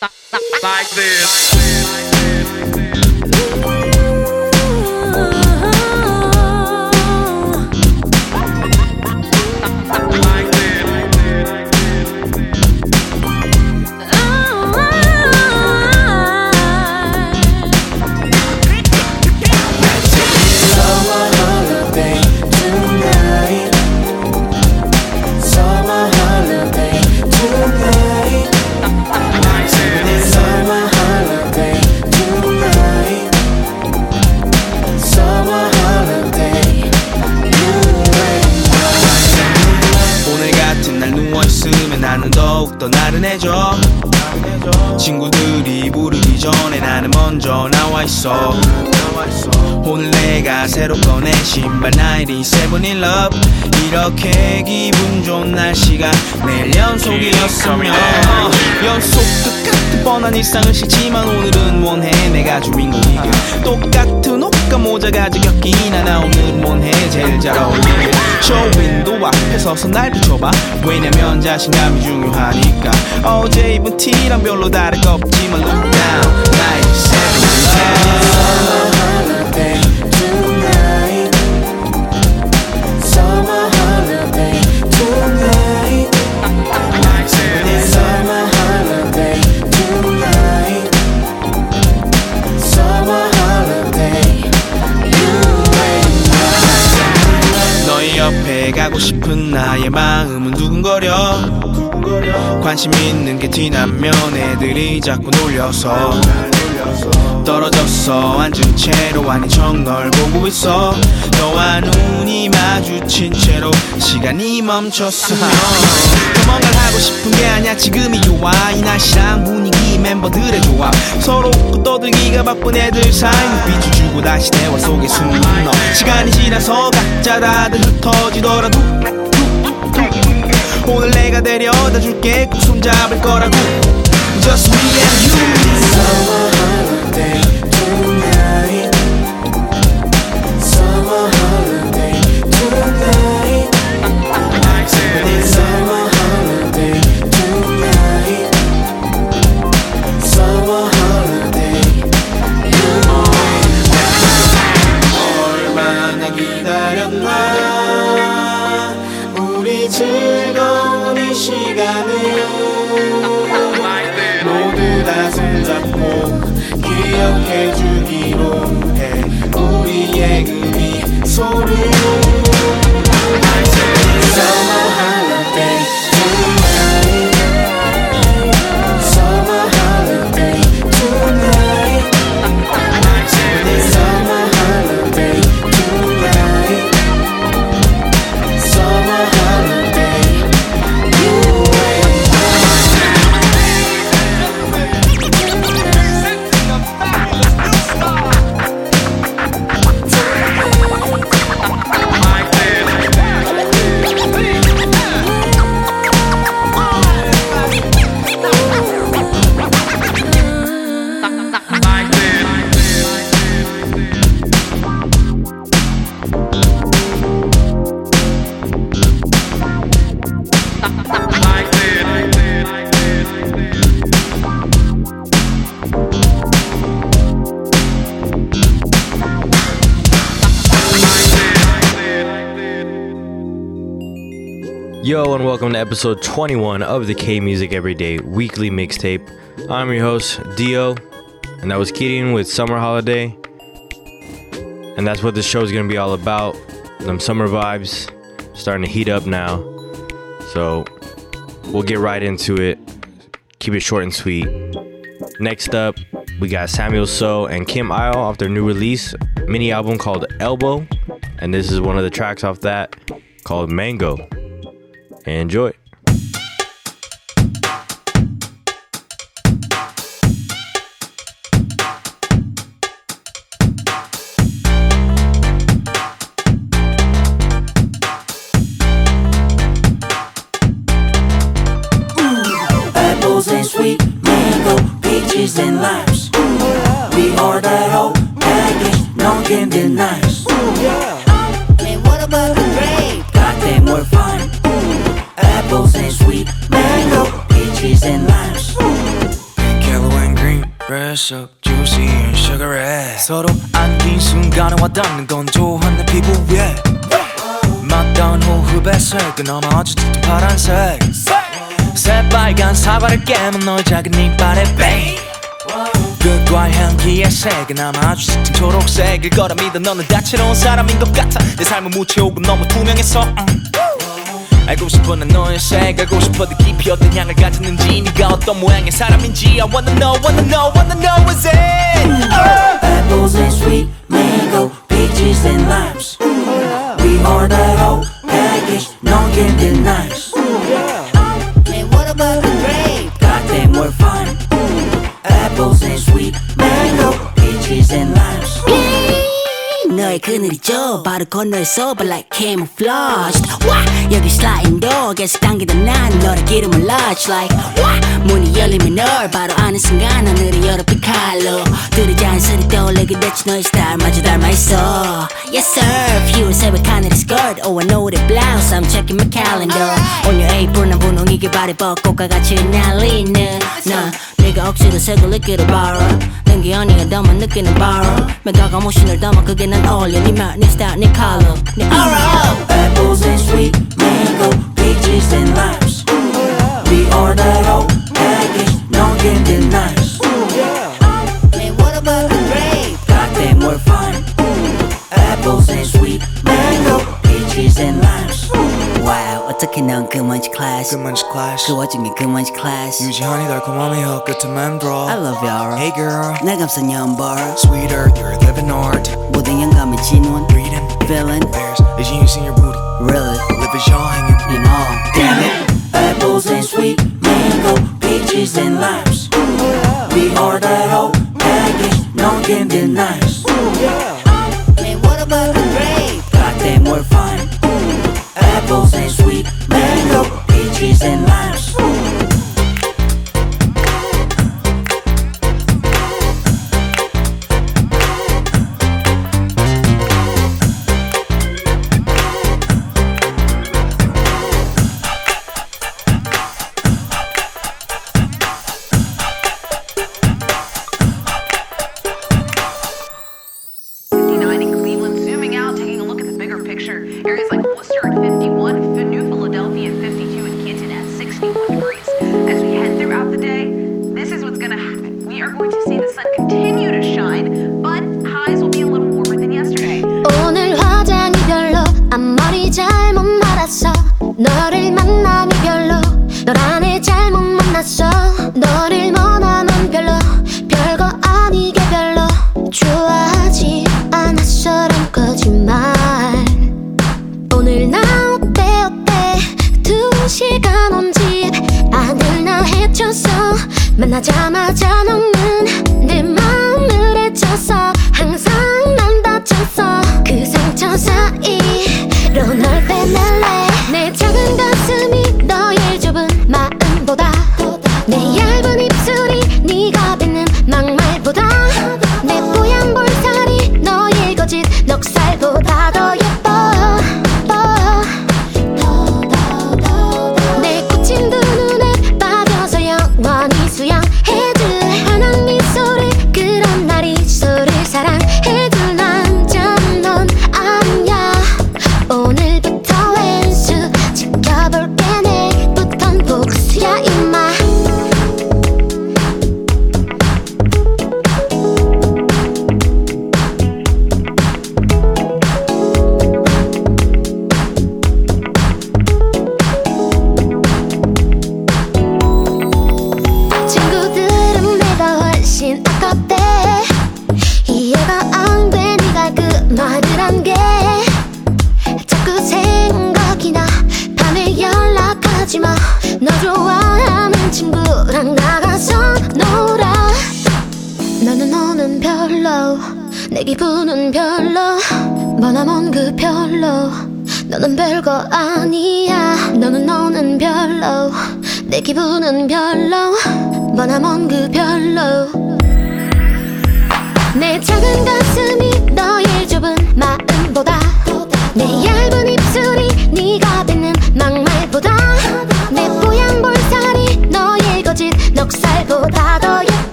like this. 새로 꺼낸 신발 97 in love 이렇게 기분 좋은 날씨가 매일 연속이었으면. 연속 똑같은 뻔한 일상을 싫지만 오늘은 원해 내가 주인공이길 똑같은 옷과 모자가 지겹긴 하나 오늘은 원해 제일 잘 어울리길 쇼윈도 앞에 서서 날 비춰봐. 왜냐면 자신감이 중요하니까. 어제 입은 티랑 별로 다를 거 없지만 look down 97 holiday 가고 싶은 나의 마음은 두근거려. 관심 있는 게 티나면 애들이 자꾸 놀려서 떨어져서 앉은 채로 아닌 척널 보고 있어. 너와 눈이 마주친 채로 시간이 더 뭔가를 하고 싶은 게 아니야. 지금이 좋아 이 날씨랑 분위기 멤버들의 조합. 서로 떠들기가 바쁜 애들 사이 눈빛을 주고 다시 대화 속에 너 시간이 지나서 각자 다들 흩어지더라도. 오늘 내가 데려다 줄게. 꼭 손잡을 거라고 Just me and you. Summer holiday welcome to episode 21 of the K Music Everyday Weekly Mixtape. I'm your host, Dio, and that was Keating with Summer Holiday. And that's what this show is going to be all about. Them summer vibes starting to heat up now. So we'll get right into it. Keep it short and sweet. Next up, we got Samuel So and Kim Isle off their new release mini album called Elbow. And this is one of the tracks off that called Mango. Enjoy. Sweet mango, peaches and limes. We are that whole package, no can deny. Apples and sweet mango, peaches and limes. Red so juicy and sugary 서로 안긴 순간에 와닿는 건조한 내 피부에. 맞닿은 호흡의 색은 넘어져 짙은 파란색. 새빨간 사과를 깨문 너의 작은 이빨에 bang. 끝과 향기의 색은 아마 아주 짙은 초록색일 거라 믿어 너는 다채로운 사람인 것 같아. 내 삶은 무채오고 너무 투명해서 음. 알고 싶어 난 너의 색 알고 싶어 더 깊이 어떤 향을 가졌는지 네가 어떤 모양의 사람인지 I wanna know wanna know wanna know what's it Apples and sweet mango, peaches and limes. We are that whole package, no one can deny. 너의 그늘이 져 바로 건너에서 but like camouflaged. 와 여기 door 계속 당기던 난 너의 기름을 lodge like. 와 문이 열리면 널 바로 아는 순간 하늘이 열어 피칼로. 들이 자연스레 떠올리게 됐지 너의 스타일 마저 닮아있어. Yes sir. Fewer 새벽 하늘의 skirt. Oh I know the blouse I'm checking my calendar. On your apron 난 분홍이게 발에 벚꽃과 같이 날리는. 나 내가 억지로 색을 느끼려 바로 낸게 아니야 너만 느끼는 바로 매가가 모신을 담아 그게 난어 울려 네말네 스타일 네 컬러 네 aura Apples and sweet mango, peaches and limes. We are that whole package, no one can deny. And what about the grape? Goddamn, we're fine. Apples and sweet mango, peaches and limes. Wow 어떻게 넌그 먼지 클래스 끝만지 클래시 그 와중에 그 먼지 클래스 유지하니 달콤함이 헛끝에 맴돌아 I love you aura Hey girl 날 감싼 연벌 Sweeter you're living art 모든 영감의 진원 Reading Feeling There's a genius in your booty Really Live is your hanging You know Damn it Apples and sweet mango, peaches and limes. We are that whole package, no one can deny. Apples and sweet mango, peaches and limes. in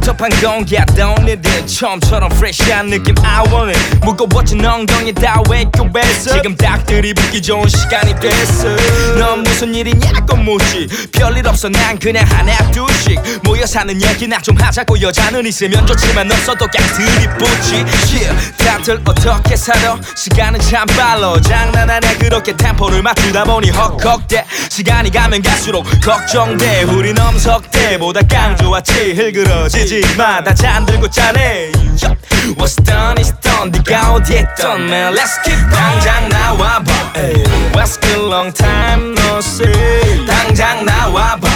텁텁한 공기였던 일들 처음처럼 프레시한 느낌. I want it. 무거워진 엉덩이 다 왜급했어 지금 딱 들이붓기 좋은 시간이 됐어. 넌 무슨 일이냐고 묻지. 별일 없어. 난 그냥 하나 둘씩 모여 사는 얘기나 좀 하자고 여자는 있으면 좋지만 없어도 그냥 들이붓지. Yeah. 다들 어떻게 살아? 시간은 참 빨라. 장난하네 그렇게 템포를 맞추다 보니 헉헉대. 시간이 가면 갈수록 걱정돼. 우리 넘석대보다 깡 좋았지. 흘그러지 지 마다 잠들고 짜네. What's done is done 네가 어디 있던 man Let's going 당장 나와봐. What's good long time no see 당장 나와봐.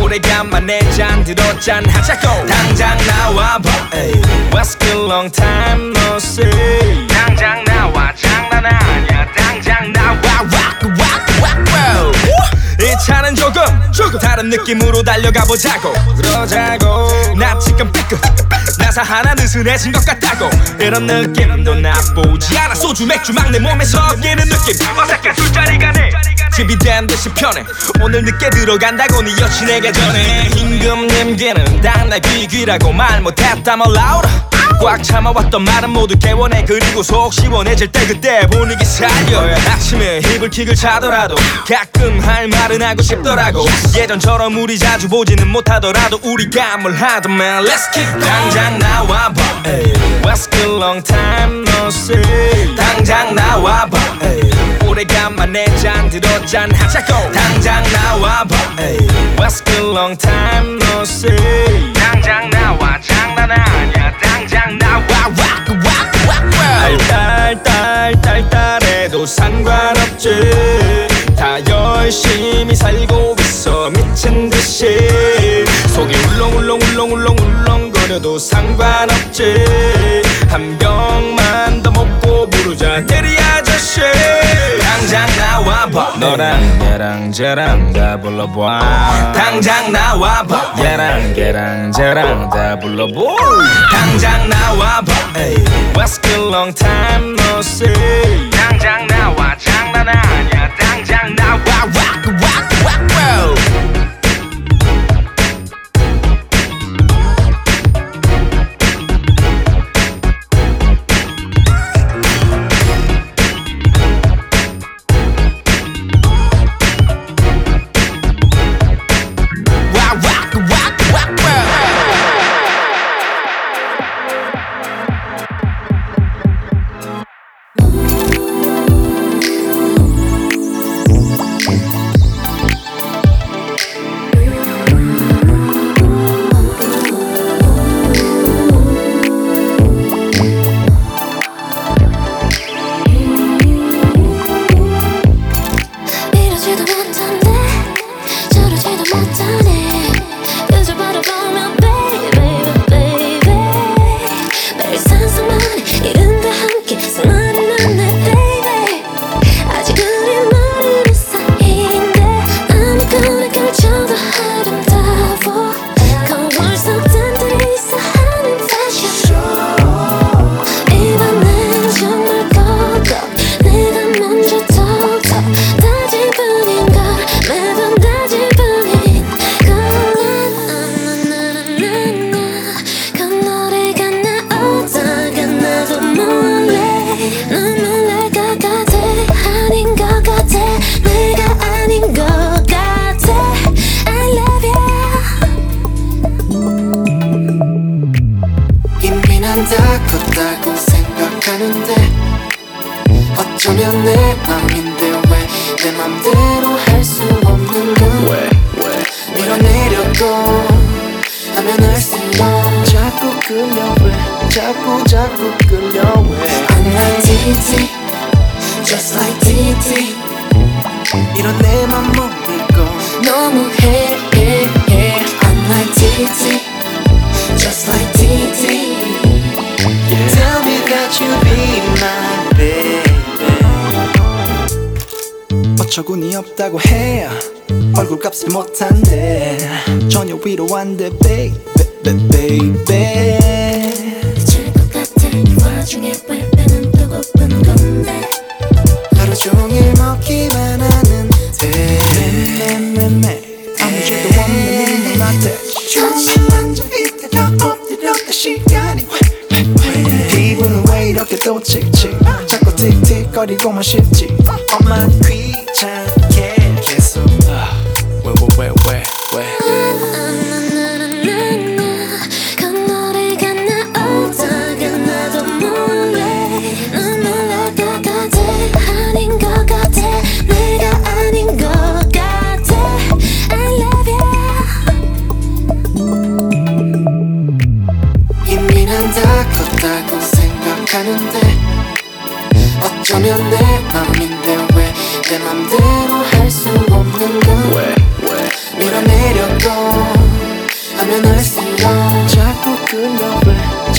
오래간만에 잔 들어 짠하자고 당장 나와봐. What's good long time no see 당장 나와 장난 아니야 당장 나와 rock rock rock rock 이 차는 조금 조금 다른 느낌으로 달려가 보자고. 그러자고. 나 지금 삐끗 나사 하나 느슨해진 것 같다고. 이런 느낌도 나쁘지 않아. 소주 맥주 막 내 몸에 섞이는 느낌. 어색한 술자리가 네 집이 된 듯이 편해. 오늘 늦게 들어간다고 네 여친에게 전해. 임금 님기는 당날 비귀라고 말 못했다면 라우라 꽉 참아왔던 말은 모두 개원해. 그리고 속 시원해질 때 그때 분위기 살려 아침에 이불킥을 차더라도 가끔 할 말은 하고 싶더라고. 예전처럼 우리 자주 보지는 못하더라도 우리가 뭘 하든 man. Let's going. 당장 나와봐. 에이. What's good long time? No see. 당장 나와봐. 오래간만에 잔 들어 짠하자고 당장 나와봐. 에이. What's good long time? No see. 당장 나와. 장난 아니야 딸딸딸딸딸해도 상관없지. 다 열심히 살고 있어 미친 듯이. 속이 울렁울렁울렁울렁울렁거려도 상관없지. 한 병만 더 먹고 부르자 대리 아저씨 나와봐. 너랑 얘랑 쟤랑 다 불러봐 당장 나와봐. 얘랑 걔랑 쟤랑 다 불러봐 당장 나와봐. What's good long time no see. 당장 나와. 장난 아니야. 당장 나와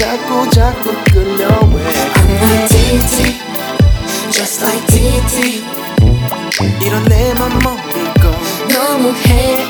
자꾸 자꾸 끌려왜 I'm like DT Just like DT 이런 내맘 먹을 거 너무해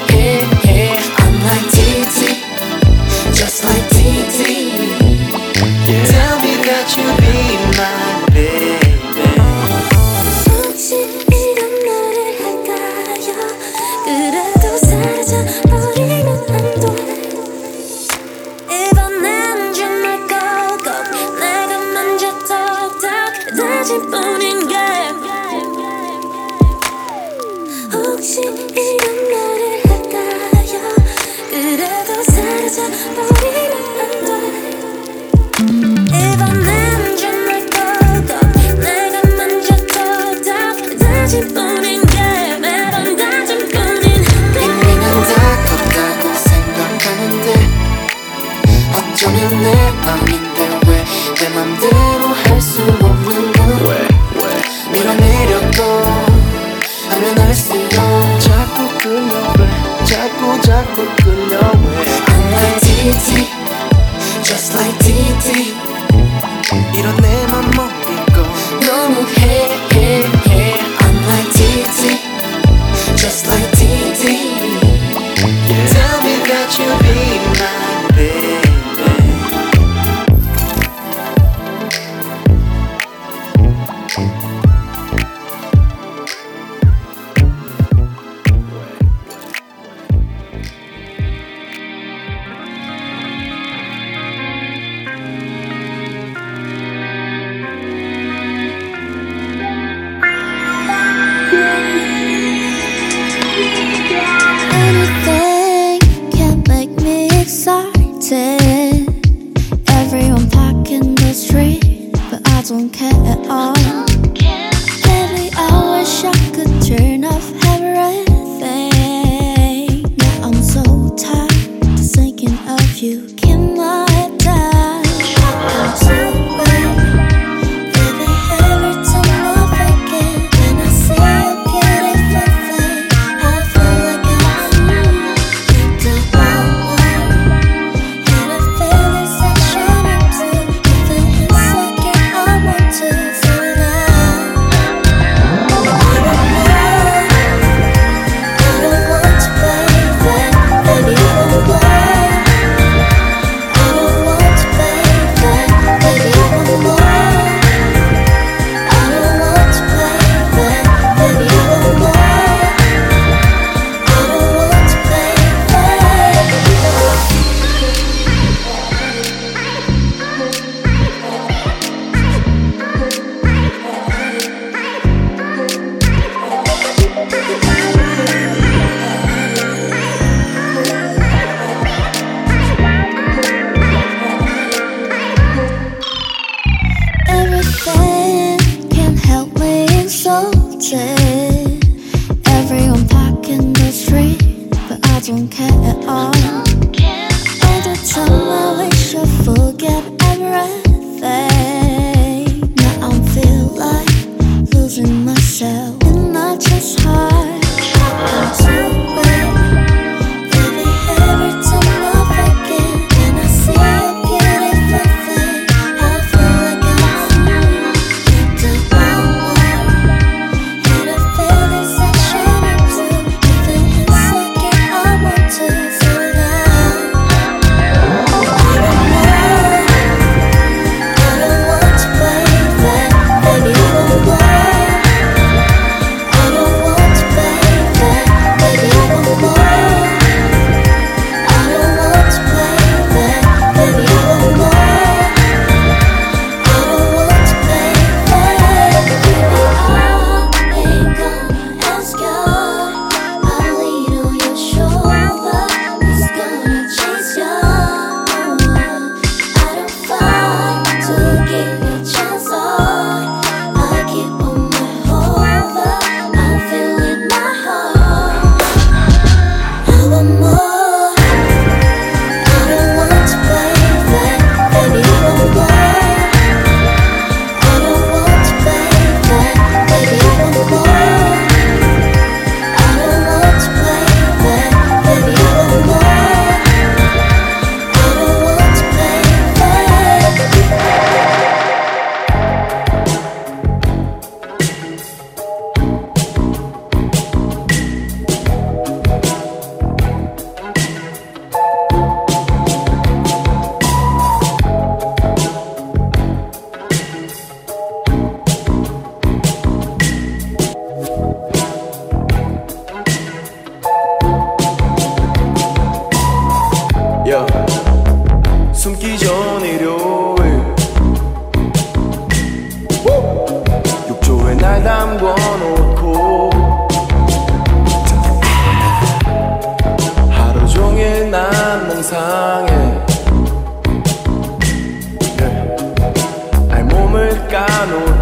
알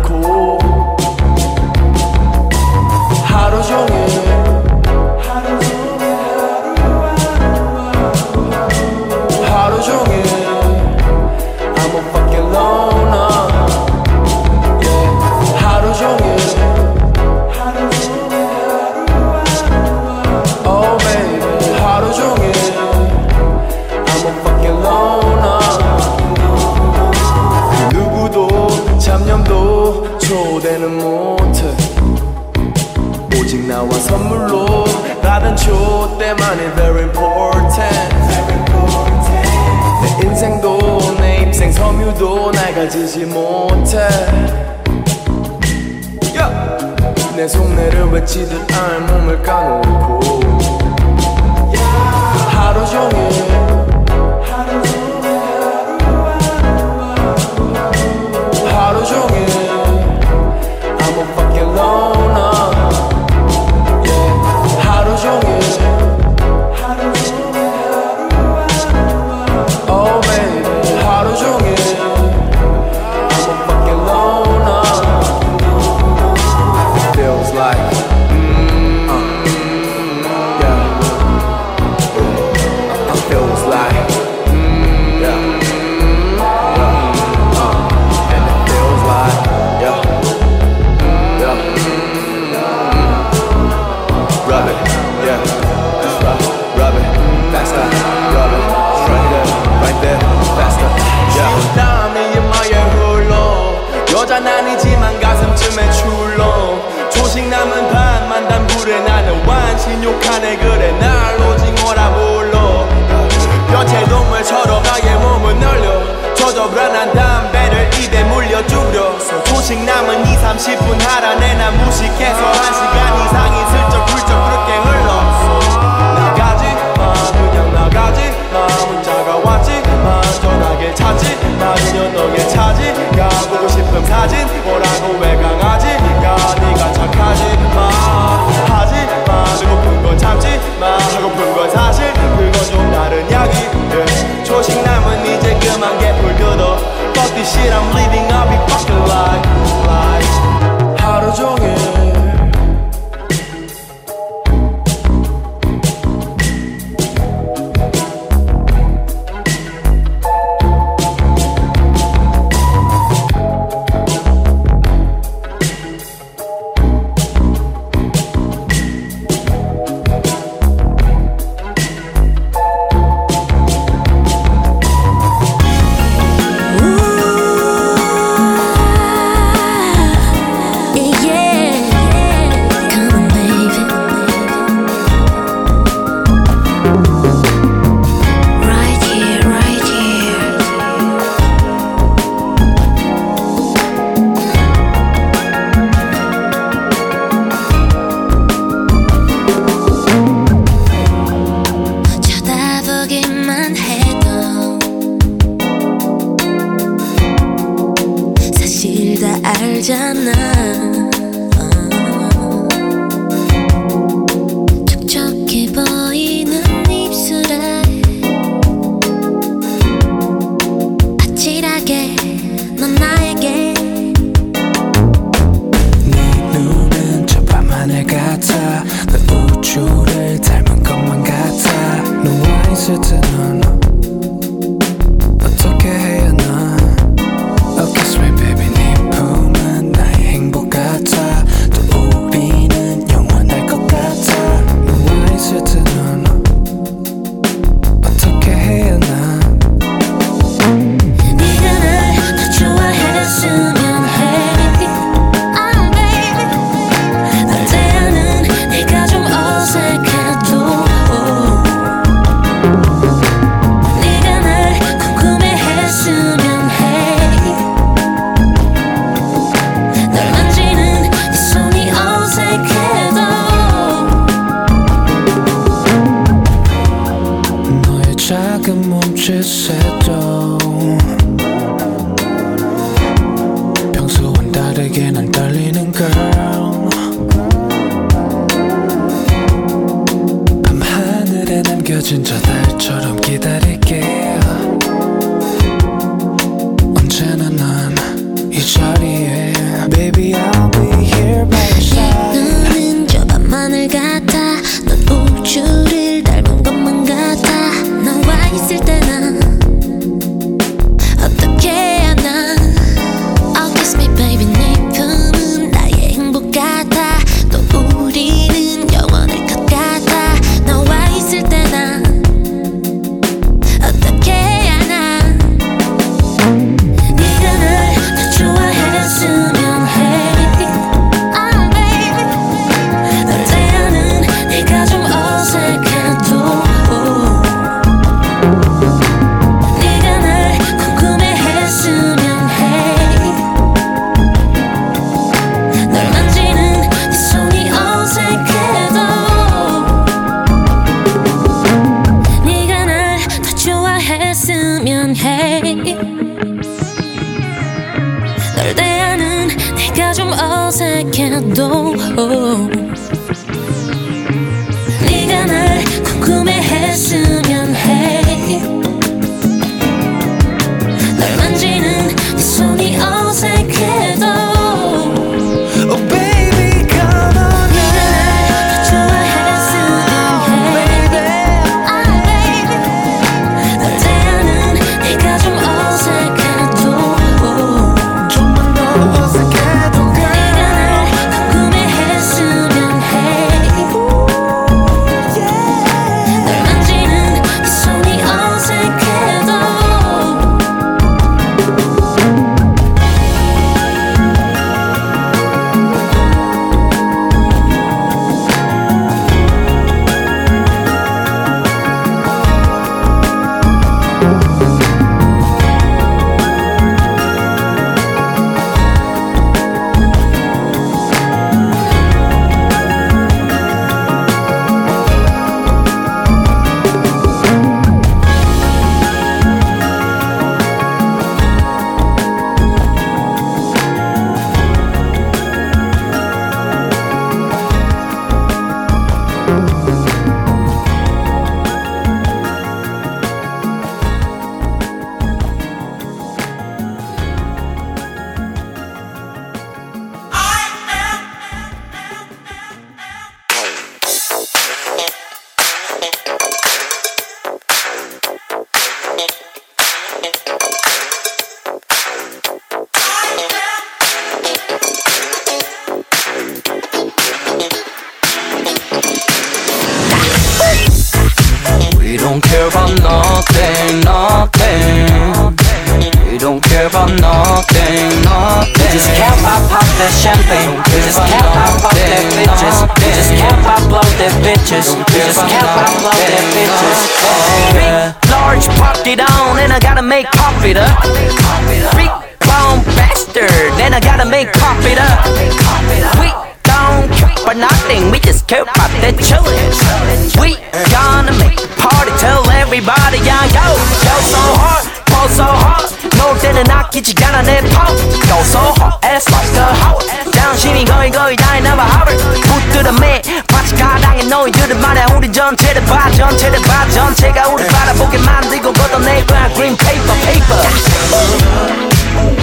봐 전체가 우리 바라보게 만들고 걷어낼 거야 green paper paper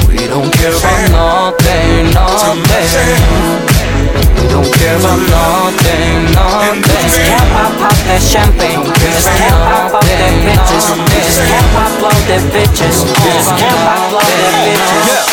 We don't care about nothing, nothing We don't care about nothing, nothing We just care about pop that champagne We just care about pop that bitches We just care about blow that bitches We just care about blow that bitches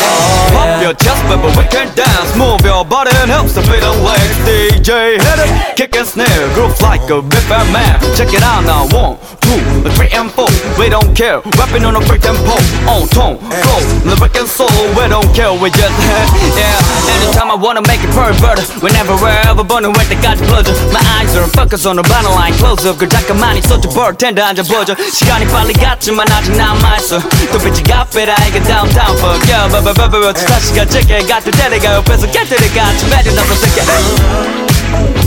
Pop your chest, baby, we can dance. Move your body and help the beat and legs. DJ hit it, kick and snare, groove like a big bad man. Check it out now, one, two, three and four. We don't care, rapping on a quick tempo, on tone, flow, lyric and soul. We don't care, we just yeah. Anytime I wanna make it perfect, whenever, wherever, burning with the got pleasure. My eyes are focused on the bottom line, close up. 그 잠깐만이 소주 bartender 앉아보자. 시간이 빨리 갔지만 아직 남아있어. 또 빛이 갚이라 이게 downtown fuck yeah, but but but but 다시가 제게 같을 때가 옆에서 깨뜨리가 좀 매주 나서 새끼.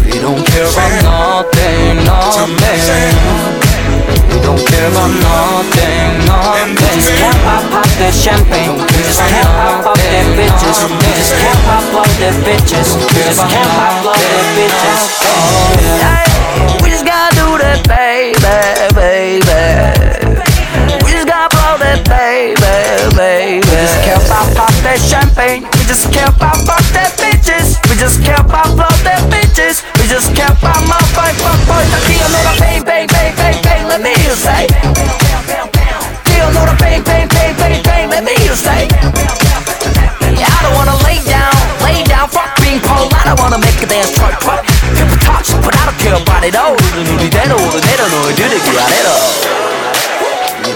We don't care about nothing, nothing We Don't care about nothing, nothing. Just can't pop up that champagne. Just can't pop up that bitches. Just can't pop up that bitches. Just can't pop up that bitches. Hey, we just gotta do that, baby, baby. We just gotta blow that, baby, baby. We just can't pop up that champagne. We just can't pop up that bitches. We just can't pop up that bitches. We just can't pop up, fuck, fuck, fuck, fuck, fuck, fuck, fuck, fuck, fuck, fuck, fuck, fuck, Let me hear you say 뛰어놀아 bang, bang, bang, bang, bang Let me hear you say Yeah, I don't wanna lay down, lay down Fuck being pole, I don't wanna make a dance truck, truck People touch, but I don't care about it all 우리대로 오늘대로 너희들에게 아래로 We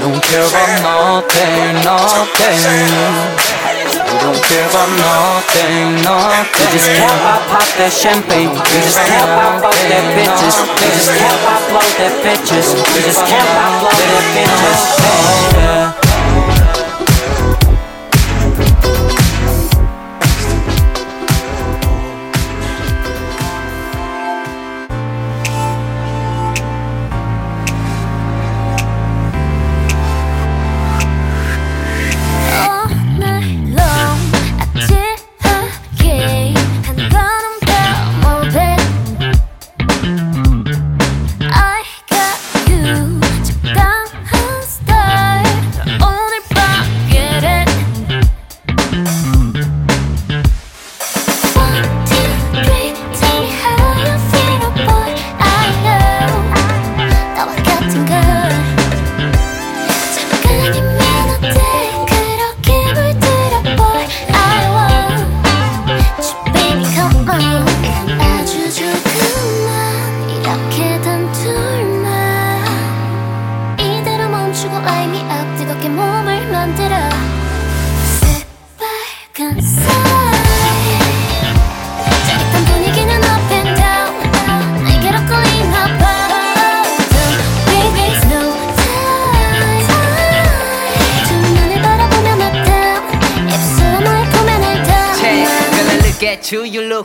don't care about nothing, nothing. We don't care about nothing, nothing. We just care about pop that champagne. We just care about fuck that bitches. We just care about blow that bitches. We just care about blow that bitches. Yeah.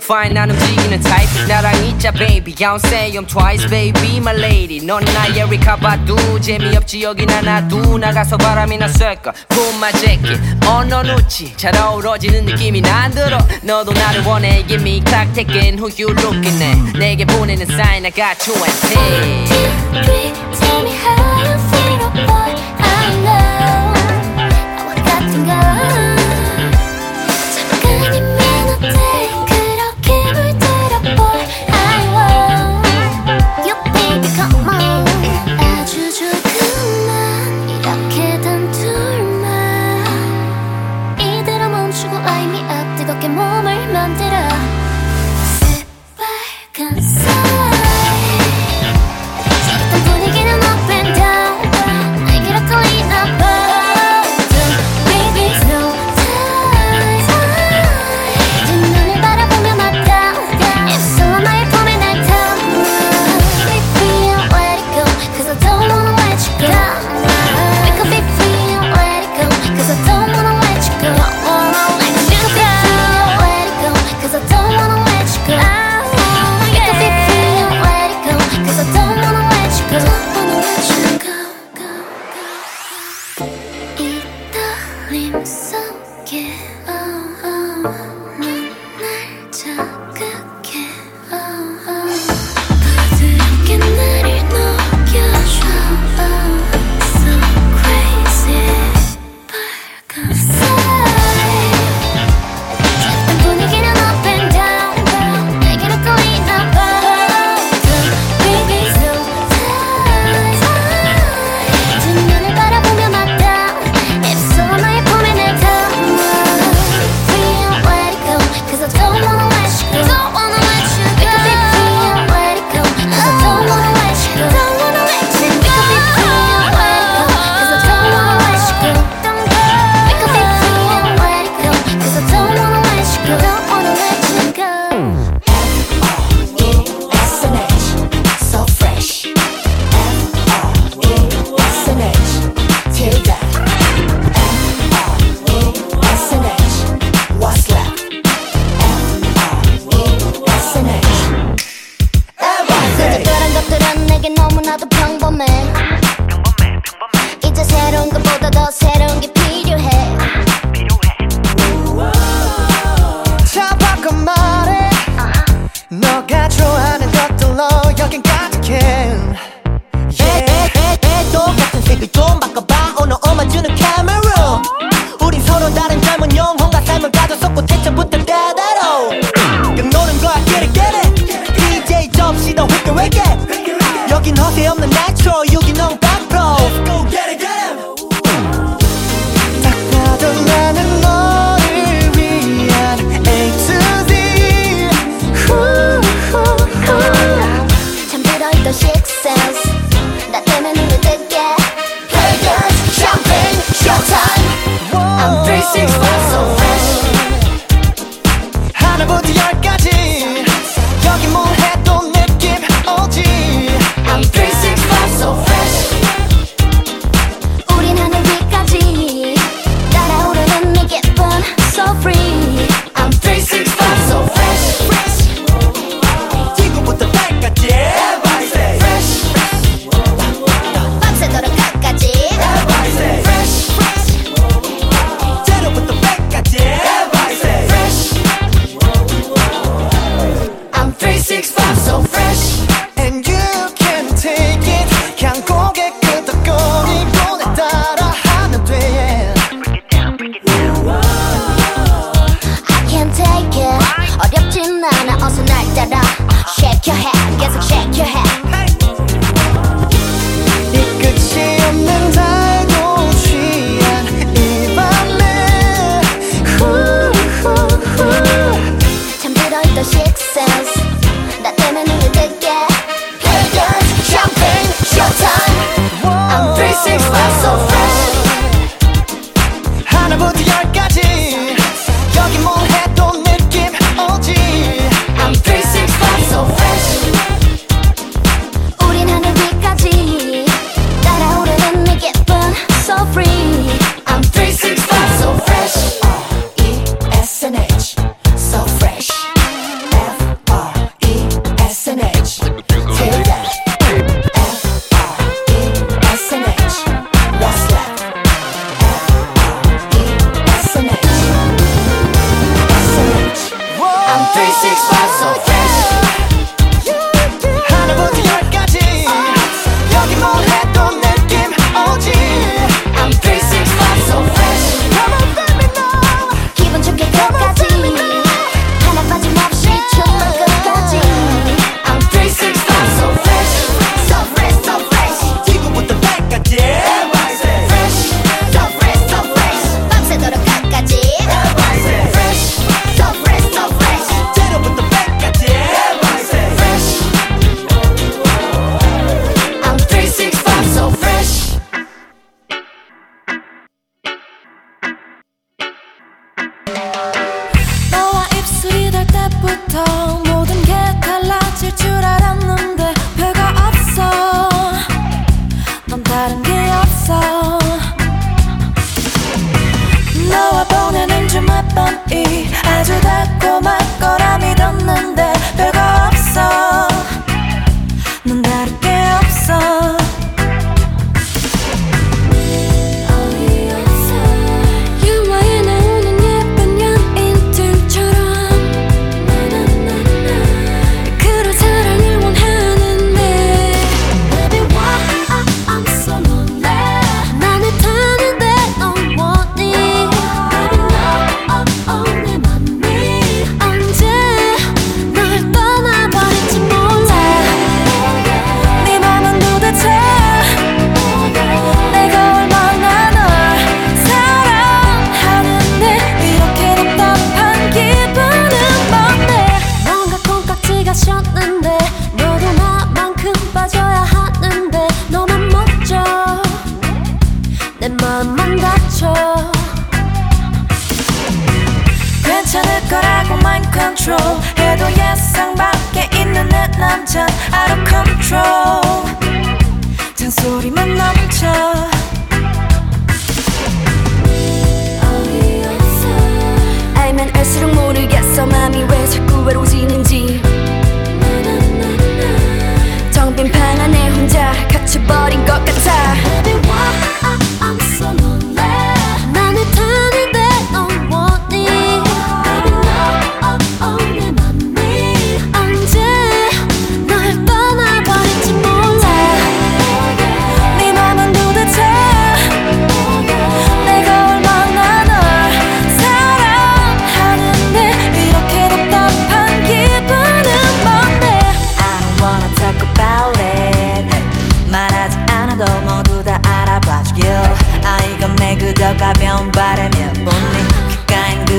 Fine. 난 움직이는 type. 나랑 있자, baby. I don't say I'm twice, baby, my lady. 넌 나의 리카바두. 재미없지, 여긴 하나, 두. 나가서 바람이나 쐴까. Put my jacket. 어, 넌 웃지. 잘 어우러지는 느낌이 난 들어. 너도 나를 원해. Give me clock ticking. Who you looking at? 내게 보내는 sign, I got you and hey.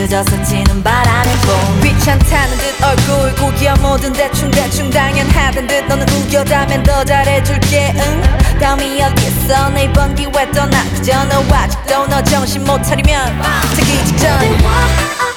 늦어서 지는 바람에 봄. 귀찮다는 듯 얼굴 고기야 뭐든 대충대충 당연하던 듯 너는 우겨다면 더 잘해줄게 응? 다음이 어딨어. 내 이번 기회 떠나 그저 너 아직도 너 정신 못 차리면 자기 직전.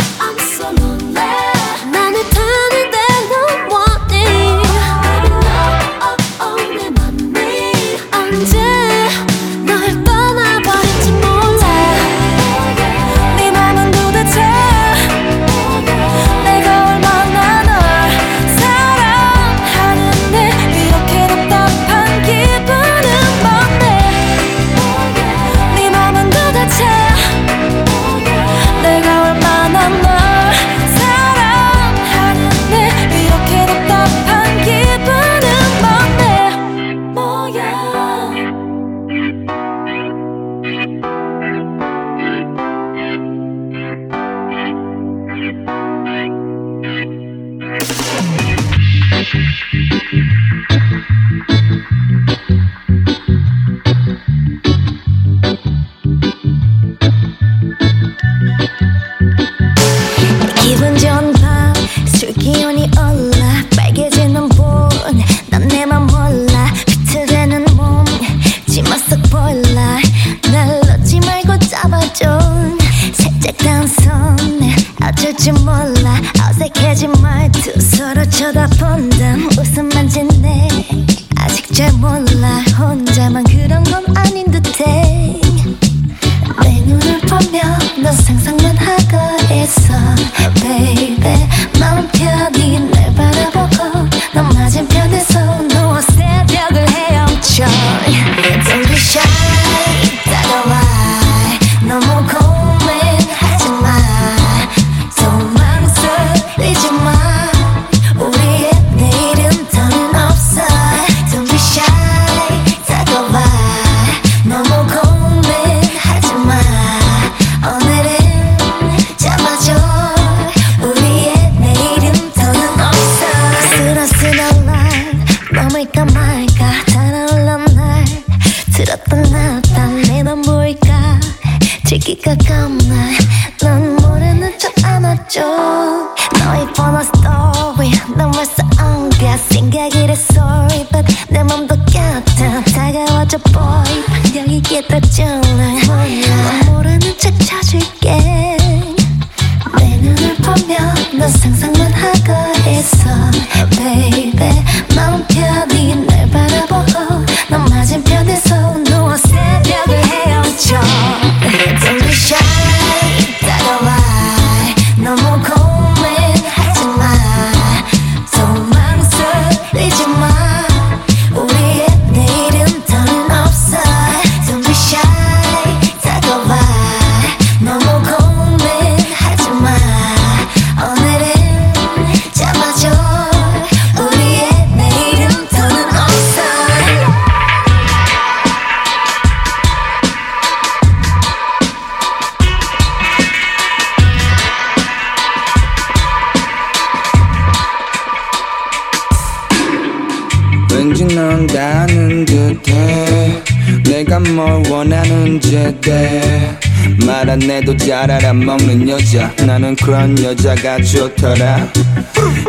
그런 여자가 좋더라.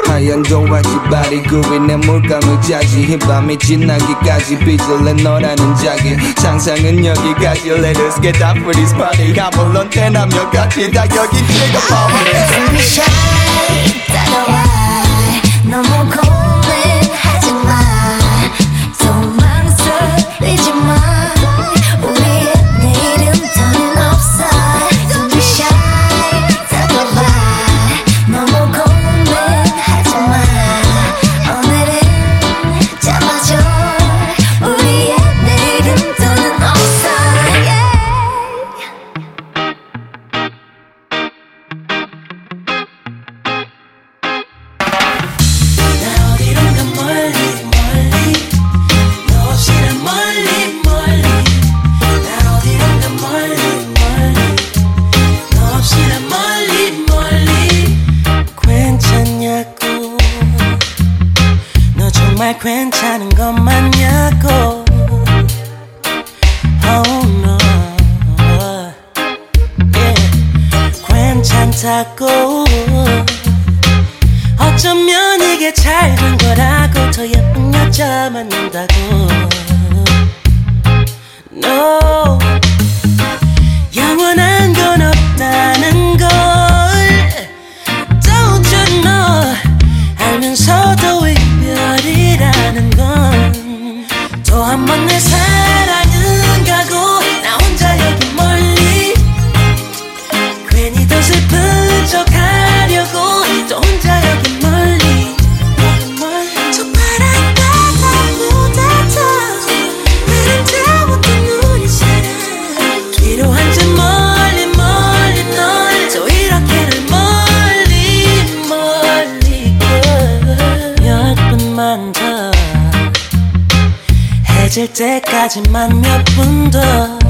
하얀 도화지 바리고 있는 물감을 짜지. 밤이 지나기까지 빚을래 너라는 자기. 상상은 여기까지. Let us get up for this party. 가물론 대남녀까지 다 여기. 찍어 power. Sunshine 따라와. 깨질 때까지만 몇 분 더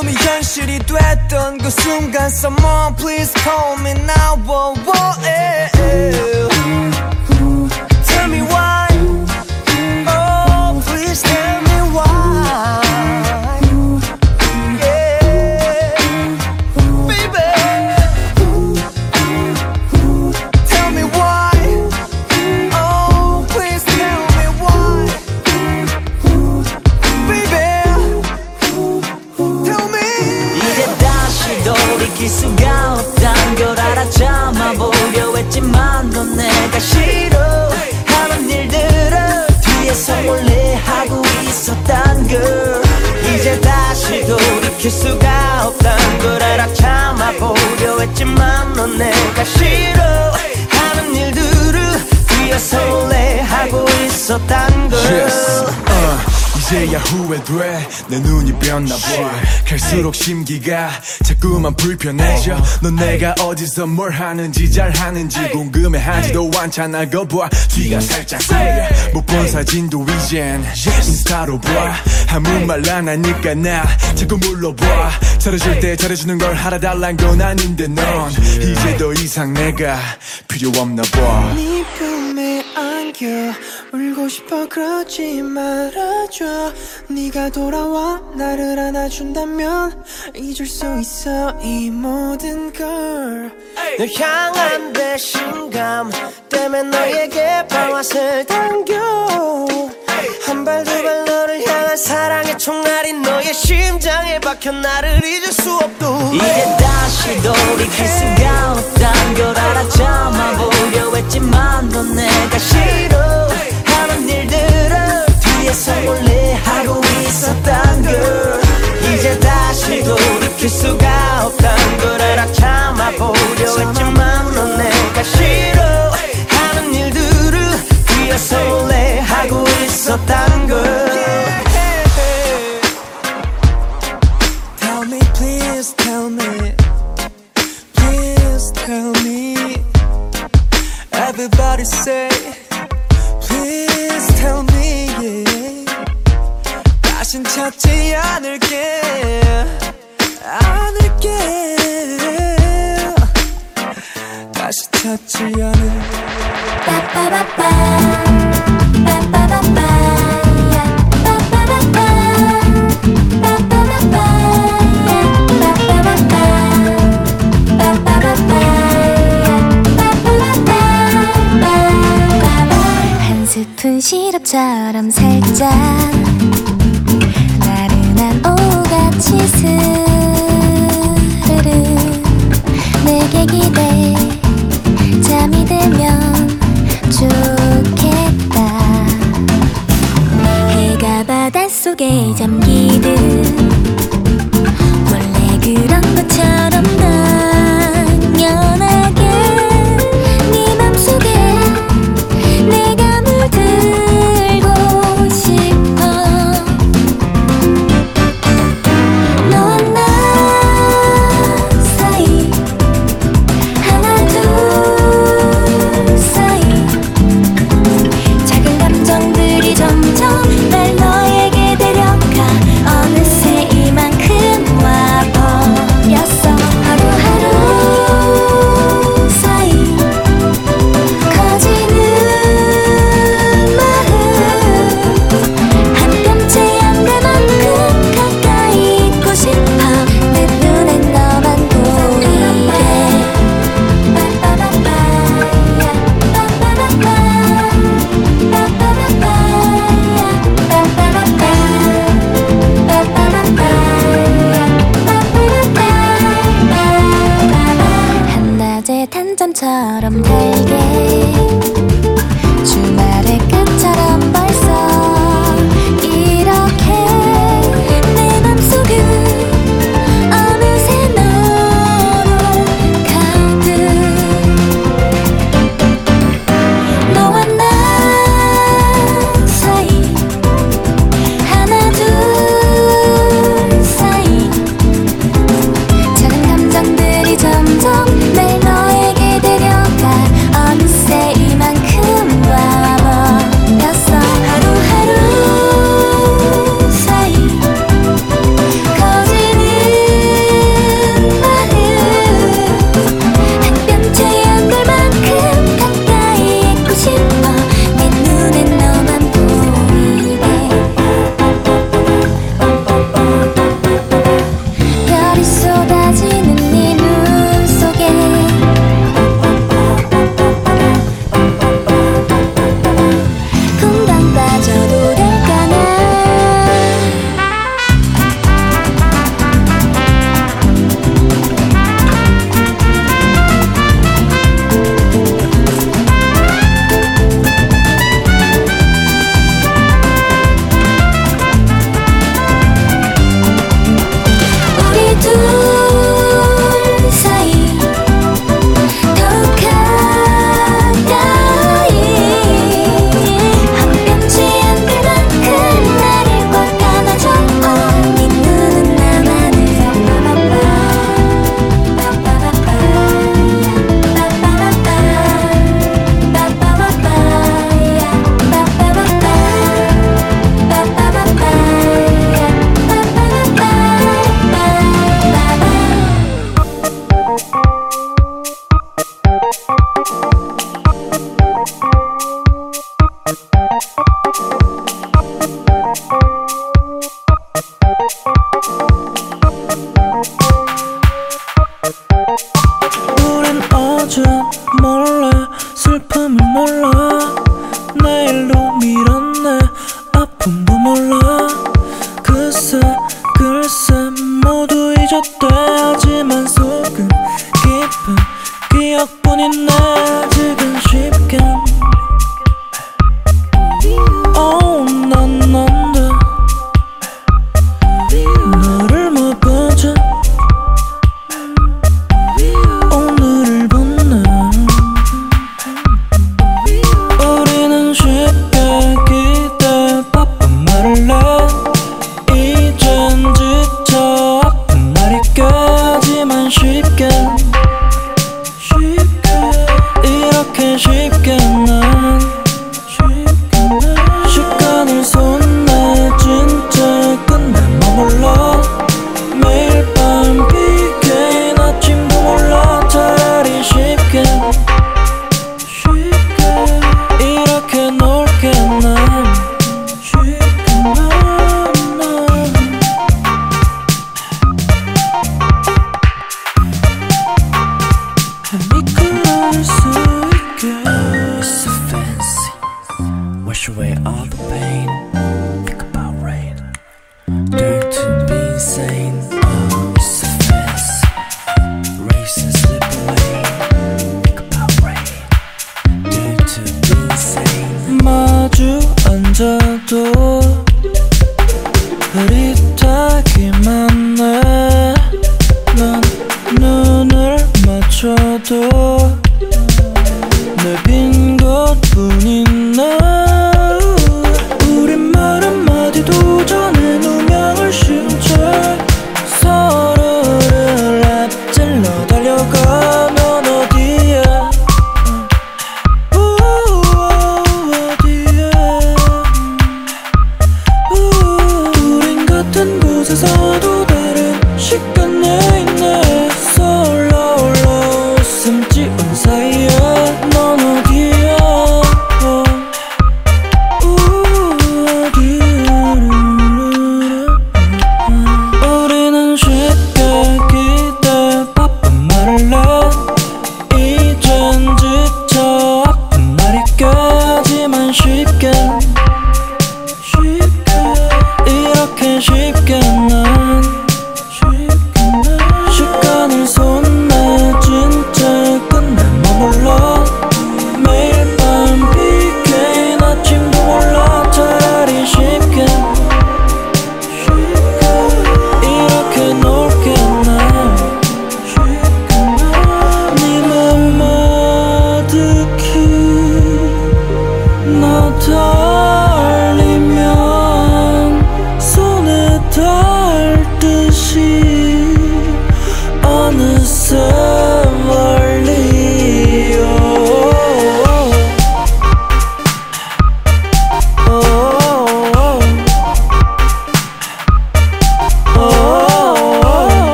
꿈이 현실이 됐던 그 순간 Someone please call me now oh, yeah, yeah. 있지만 넌 내가 싫어 하는 일들을 위해 설레하고 있었단 걸 yes. 네. uh. 이제야 후회돼. 내 눈이 변나 봐. 갈수록 심기가 자꾸만 불편해져. 넌 내가 어디서 뭘 하는지 잘 하는지 궁금해하지도 않잖아. 거봐. 뒤가 살짝 세게 못본 사진도 이젠 인스타로 봐. 아무 말 안 하니까 나 자꾸 물러봐. 잘해줄 때 잘해주는 걸 알아달란 건 아닌데 넌 이제 더 이상 내가 필요 없나 봐 안겨 울고 싶어 그러지 말아줘. 네가 돌아와 나를 안아준다면 잊을 수 있어 이 모든 걸. 널 향한 배신감 때문에 너에게 방아쇠를 당겨 한 발 두 발 너를 향한 사랑의 총알이 너의 심장에 박혀 나를 잊을 수 없도 이제 다시 돌이킬 수가 없단 걸 알아 참아보려 했지만 넌 내가 싫어 하는 일들을 뒤에서 몰래 하고 있었단 걸. 이제 다시 돌이킬 수가 없단 걸 알아 참아보려 했지만 넌 내가 일들을 뒤에서 몰래 하고 있었단 걸 Tell me, please tell me. Please tell me. Everybody say, please tell me. Yeah. 다신 찾지 않을게. 않을게. 다시 찾지 않을게. 한 스푼 시럽처럼 살짝 나른한 오같이 스르르 내게 기대 잠이 들면 좋겠다. 해가 바닷속에 잠기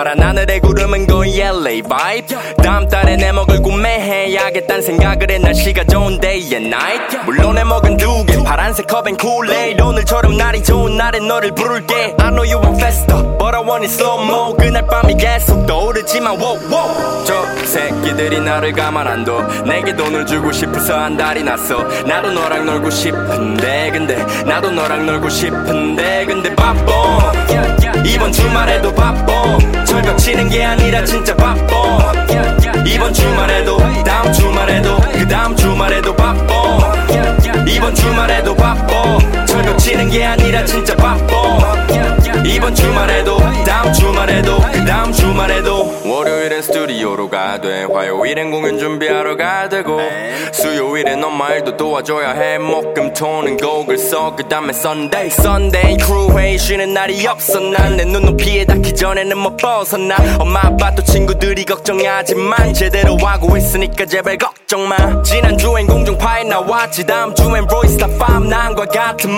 파란 하늘의 구름은 거의 LA vibe. 다음 달에 내 먹을 구매해야겠단 생각을 해. 날씨가 좋은 day and night. 물론 내 먹은 두개 파란색 컵엔 Kool-Aid 오늘처럼 날이 좋은 날엔 너를 부를게. I know you want faster but I want it slow mo. 그날 밤이 계속 떠오르지만 wow wow 저 새끼들이 나를 가만 안 둬. 내게 돈을 주고 싶어서 안달이 났어. 나도 너랑 놀고 싶은데 근데. 나도 너랑 놀고 싶은데 근데 바빠. 이번 주말에도 바빠 철벽 치는 게 아니라 진짜 바빠. 이번 주말에도 다음 주말에도 그 다음 주말에도 바빠 이번 주말에도 바빠. 철벽 치는 게 아니라 진짜 바빠. 이번 주말에도 다음 주말에도 그 다음 주말에도. 월요일엔 스튜디오로 가야 돼. 화요일엔 공연 준비하러 가야 되고. 수요일엔 엄마 일도 도와줘야 해. 목금 토는 곡을 써 그 다음에 Sunday Sunday 크루 회의 쉬는 날이 없어. 난 내 눈높이에 닿기 전에는 못 벗어나. 엄마 아빠 또 친구들이 걱정하지만 제대로 하고 있으니까 제발 걱정 마. 지난주엔 공중파에 나왔지. 다음 주엔 브로이스타 5 난과 같은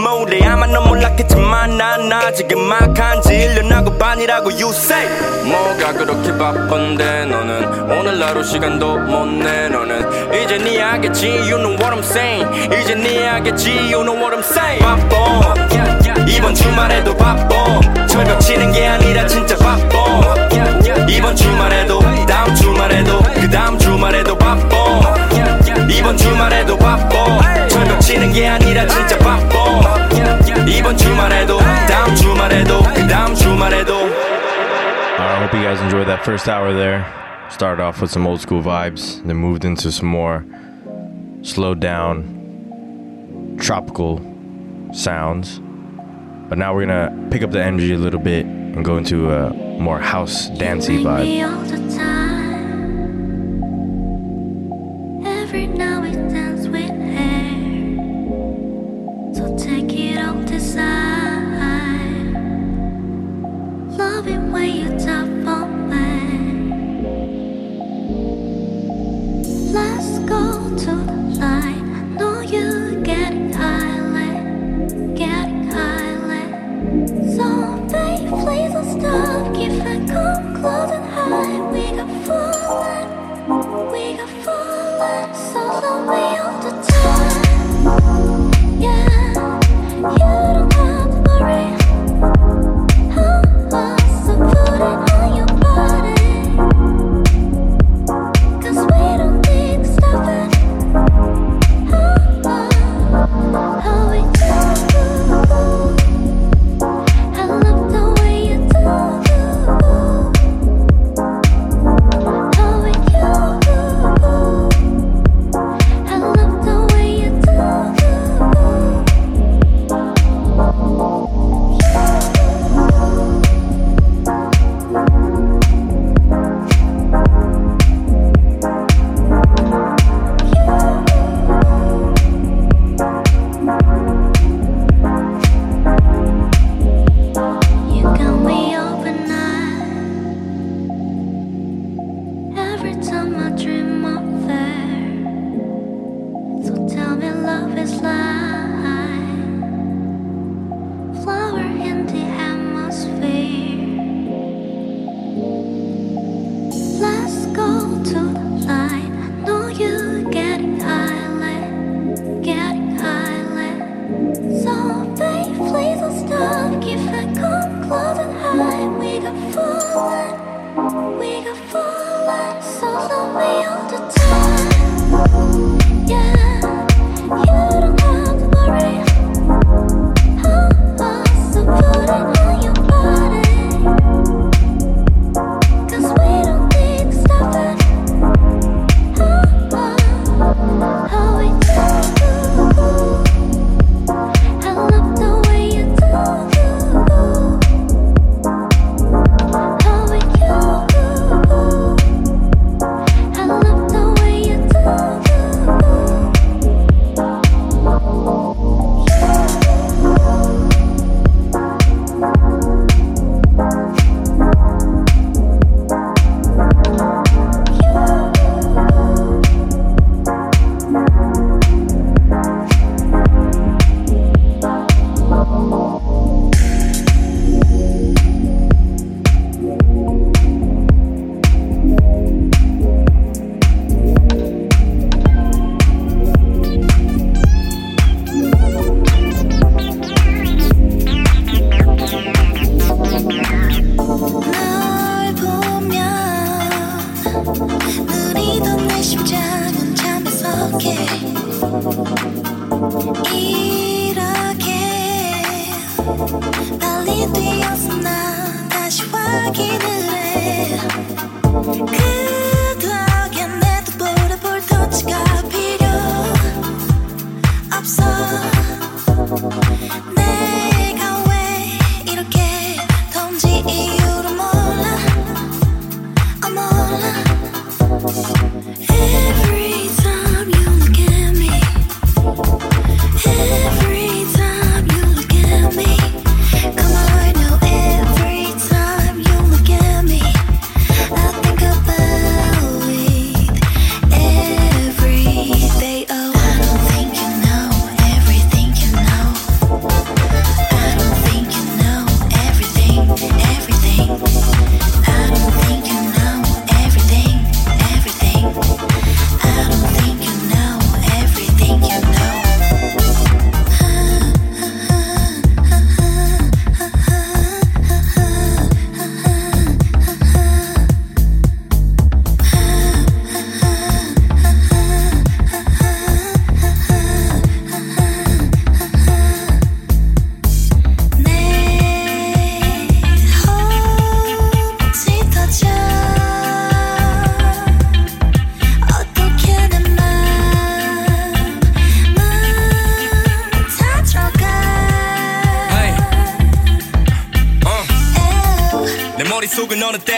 아마 넌 몰랐겠지만 난 아직은 막한지 1년 하고 반이라고 you say. 뭐가 그렇게 바쁜데 너는? 오늘 하루 시간도 못내 너는. 이제 네 알겠지? You know what I'm saying. 이제 네 알겠지? You know what I'm saying. 바빠. 이번 주말에도 바빠. 철벽 치는 게 아니라 진짜 바빠. 이번 주말에도 다음 주말에도 그 다음 주말에도 바빠. 이번 주말에도 바빠 철벽 치는 게 아니라 진짜 바빠 이번 주말에도 다음 주말에도 그 다음 주말에도 I hope you guys enjoyed that first hour there. Started off with some old school vibes, then moved into some more slowed down, tropical sounds. But now we're gonna pick up the energy a little bit and go into a more house dancey Me vibe.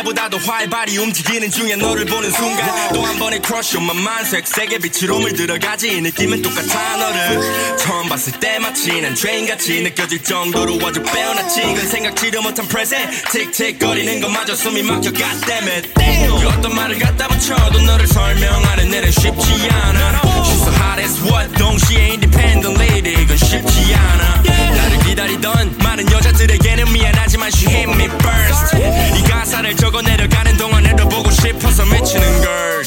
때보다도 활발히 움직이는 중에 너를 보는 순간 또 한 번의 crush on my mind. 색색의 빛으로 물들어가지. 느낌은 똑같아 너를. 처음 봤을 때 마치 난 죄인같이 느껴질 정도로 아주 빼어났지. 그 생각지도 못한 present. 틱틱거리는 것마저 숨이 막혀. God damn it. Damn. 그 어떤 말을 갖다 붙여도 너를 설명하는 일은 쉽지 않아. She's so hot as what? 동시에 independent lady. 이건 쉽지 않아 기다리던 많은 여자들에게는 미안하지만 she hit me first. 이 가사를 적어 내려가는 동안에도 보고 싶어서 미치는 걸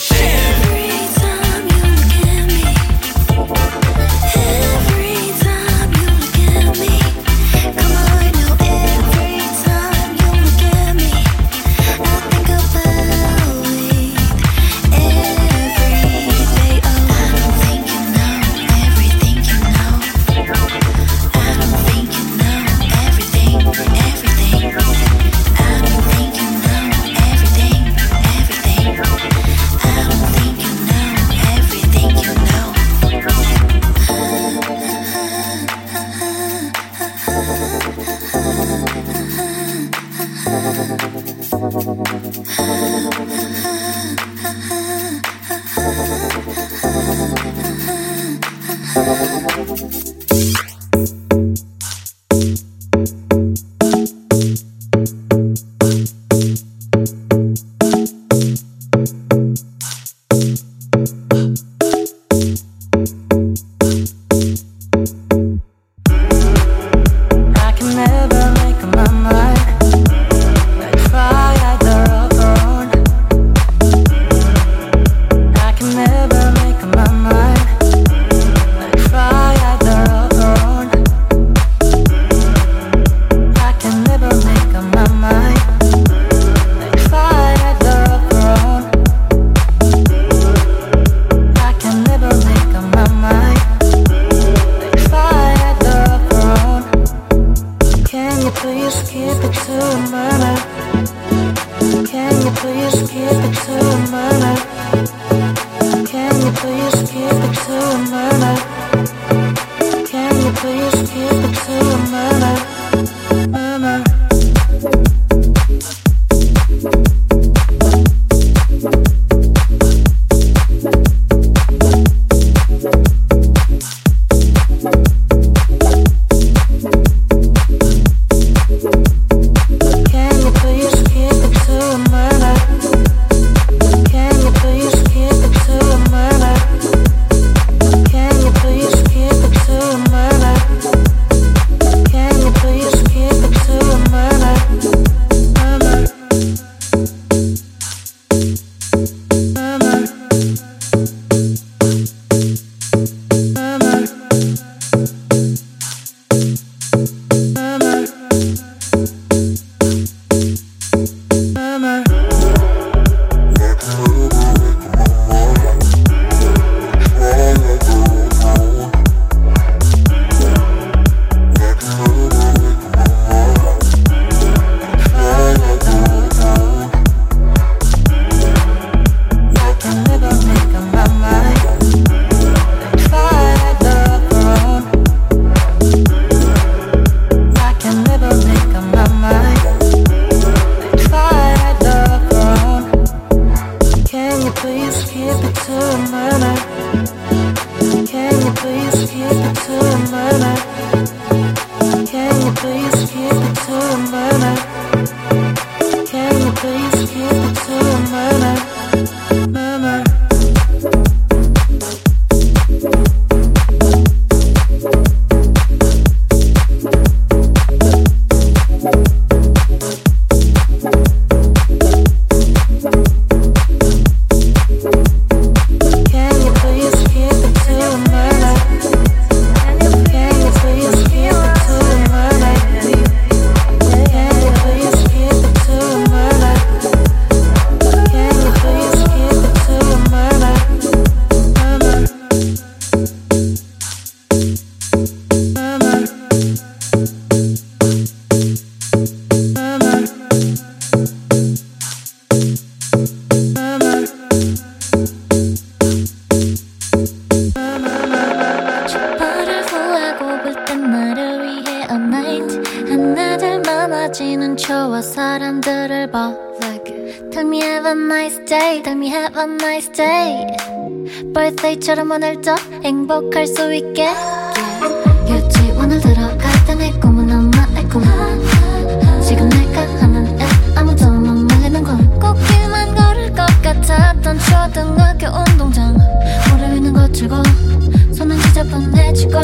오늘도 행복할 수 있게. 유치원을 들어갈 때 내 꿈은 엄마의 꿈 지금 내가 하는 일 아무도 못 말리는 건 꽃길만 걸을 것 같았던 초등학교 운동장. 모래 위는 거칠고 손은 지저분해지고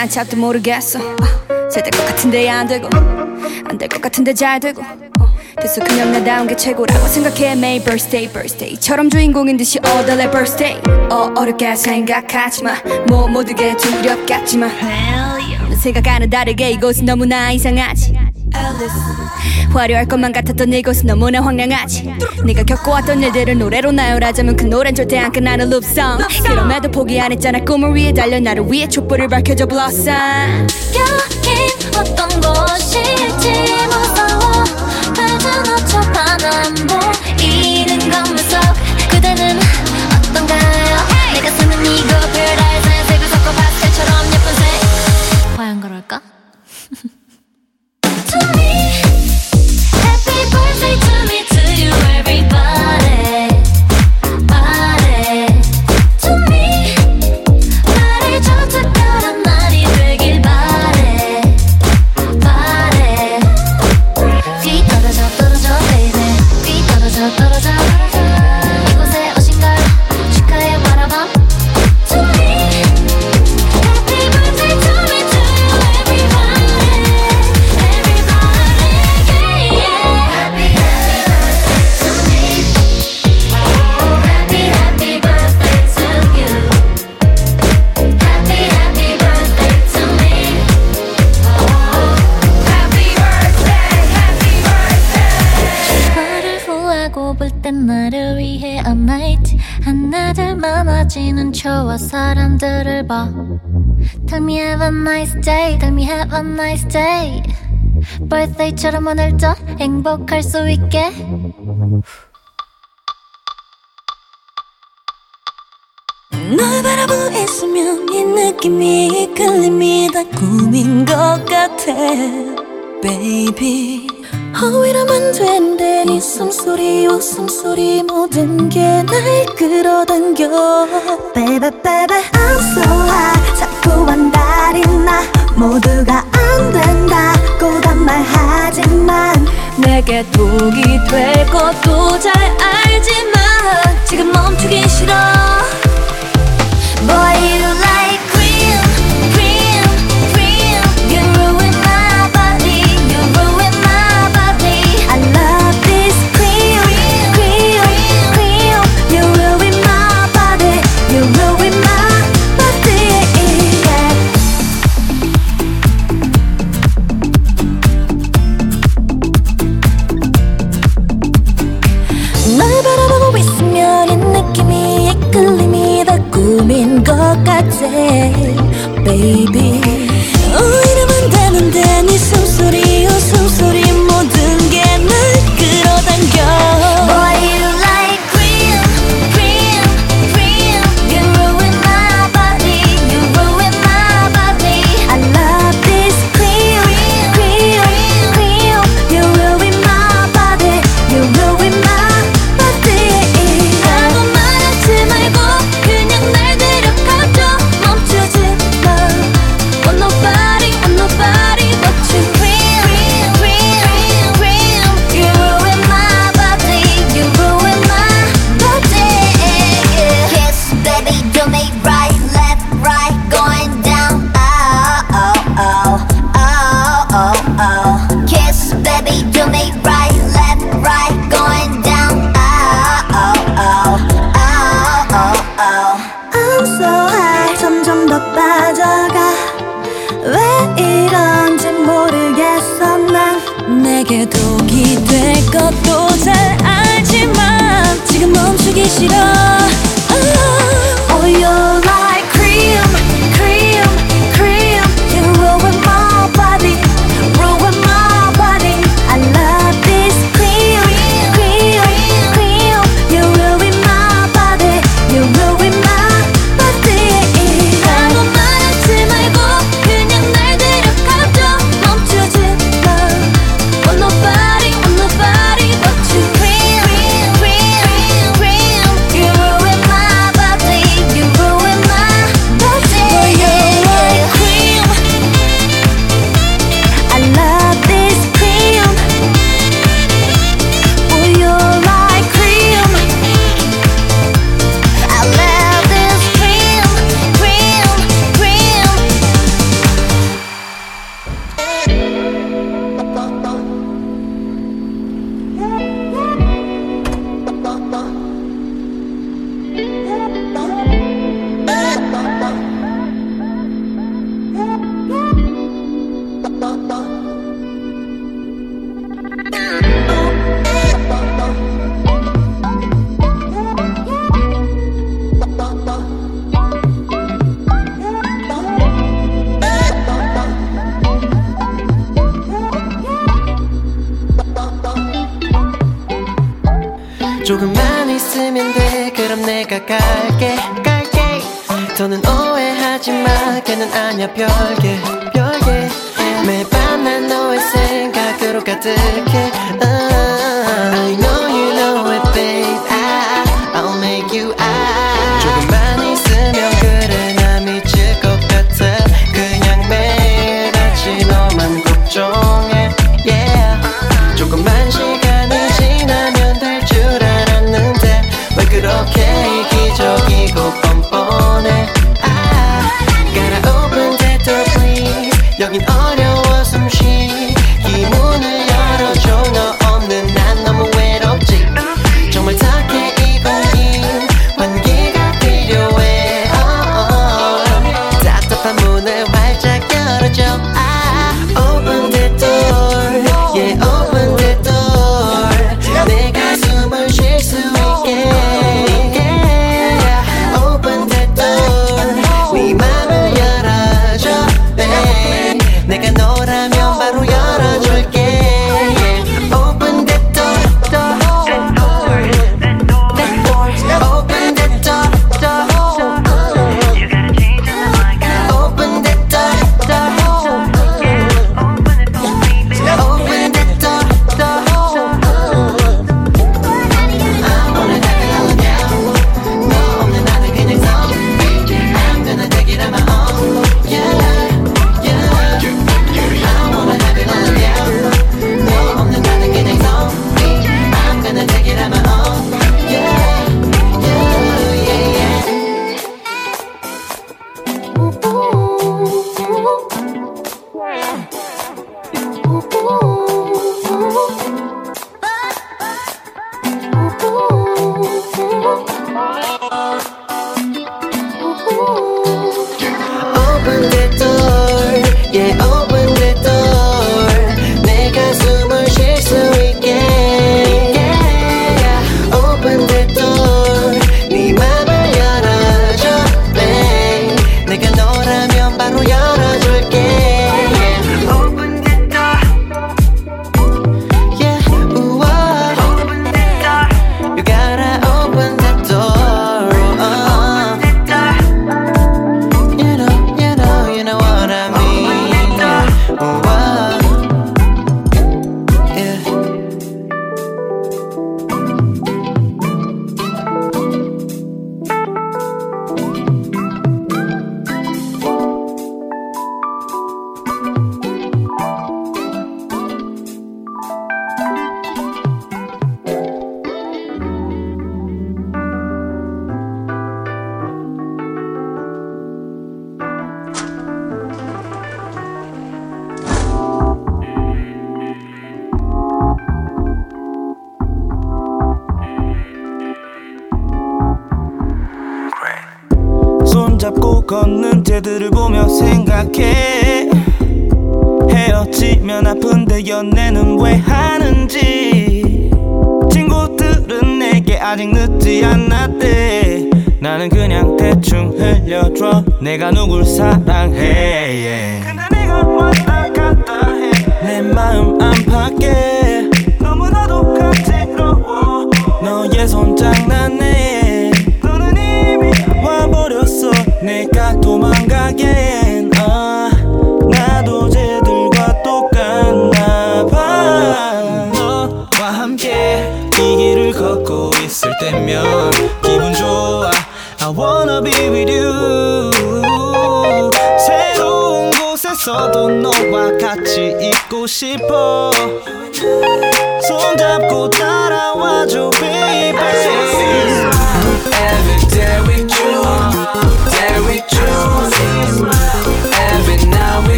한참도 모르겠어. 잘될것 같은데 안 되고 안 될 것 같은데 잘 되고. 어, 됐어 그냥 나다운 게 최고라고 생각해. 매일 birthday birthday처럼 주인공인 듯이 all the birthday. 어, 어렵게 생각하지마. 뭐 모두게 두렵겠지만 내 생각과는 다르게 이곳은 너무나 이상하지 화려할 것만 같았던 이곳은 너무나 황량하지. 네가 겪어왔던 일들을 노래로 나열하자면 그 노래는 절대 안 끝나는 룹송 그럼에도 포기 안 했잖아. 꿈을 위해 달려 나를 위해 촛불을 밝혀줘 blossom. 여긴 어떤 곳일지 무서워. 하나 안보 birthday처럼 오늘도 행복할 수 있게. 널 바라보고 있으면 이 느낌이 이끌림이 다. 꿈인 것 같아 Baby. 어 이러면 되는데 네 숨소리 웃음소리 모든 게 날 끌어당겨. Baby baby I'm so high. 자꾸 한달이 나. 모두가 안 말하지만 내게 독이 될 것도 잘 알지만 지금 멈추기 싫어. Boy,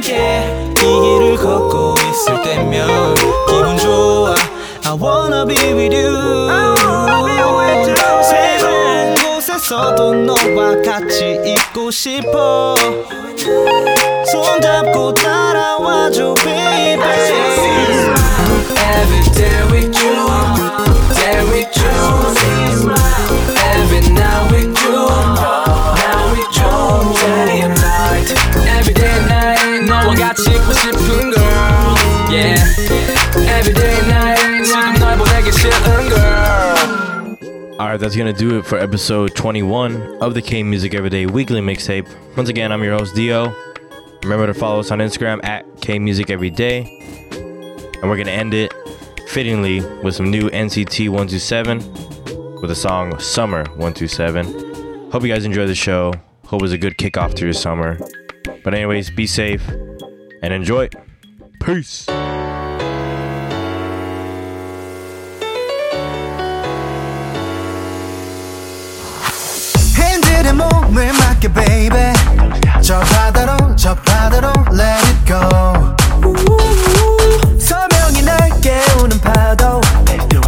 께이 길을 걷고 있을 때면 기분 좋아. I wanna be with you. 새로운 곳에서도 너와 같이 있고 싶어 손잡고 따라와줘 baby Every day with you, day with you. Every night with you, night with you. Day and night, every day and night. 너와 같이 있고 싶은 girl, yeah. Every day and night, 지금 널 보내기 싫은 girl. Alright, that's gonna do it for episode 21 of the K Music Everyday Weekly Mixtape. Once again, I'm your host Dio. Remember to follow us on Instagram at K Music Every Day. And we're going to end it fittingly with some new NCT 127 with the song Summer 127. Hope you guys enjoy the show. Hope it was a good kickoff to your summer. But, anyways, be safe and enjoy. Peace. Baby. 저 바다로 저 바다로 let it go. 서명이 날 깨우는 파도.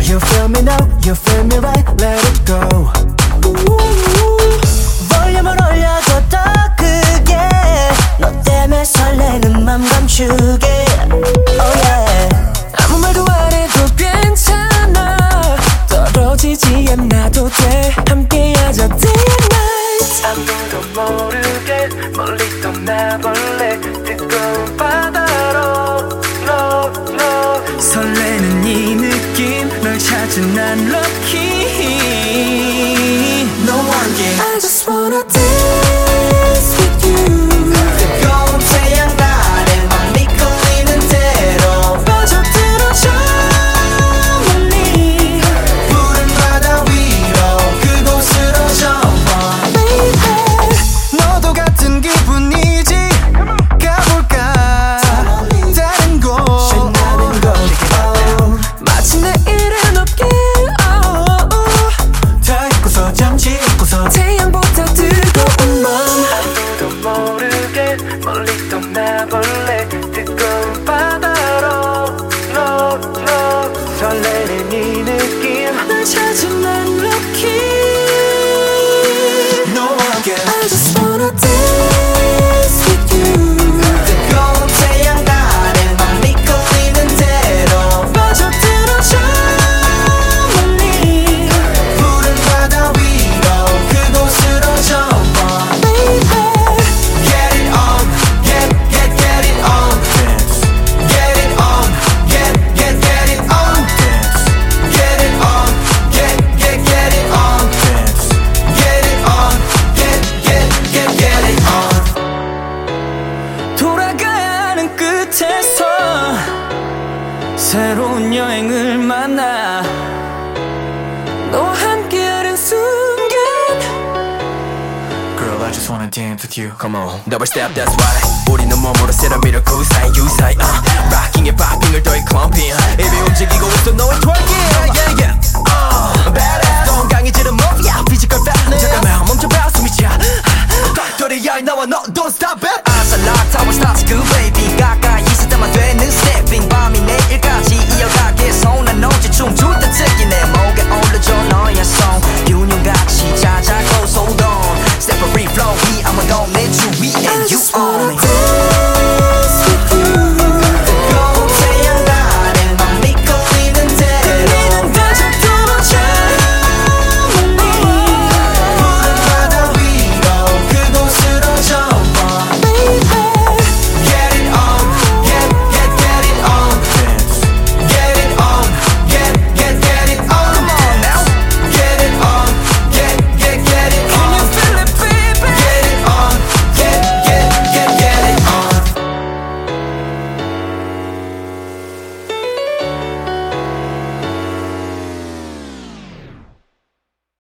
You feel me now, you feel me right, let it go. 볼륨을 올려줘 더 크게 너 때문에 설레는 맘 감추게. Oh yeah. 아무 말도 안 해도 괜찮아. 떨어지지 않아도 돼. 함께하자 night 아무도 모르게 멀리 떠나볼래? 뜨거운 바다로. No no. 설레는 이 느낌 널 찾은 난 No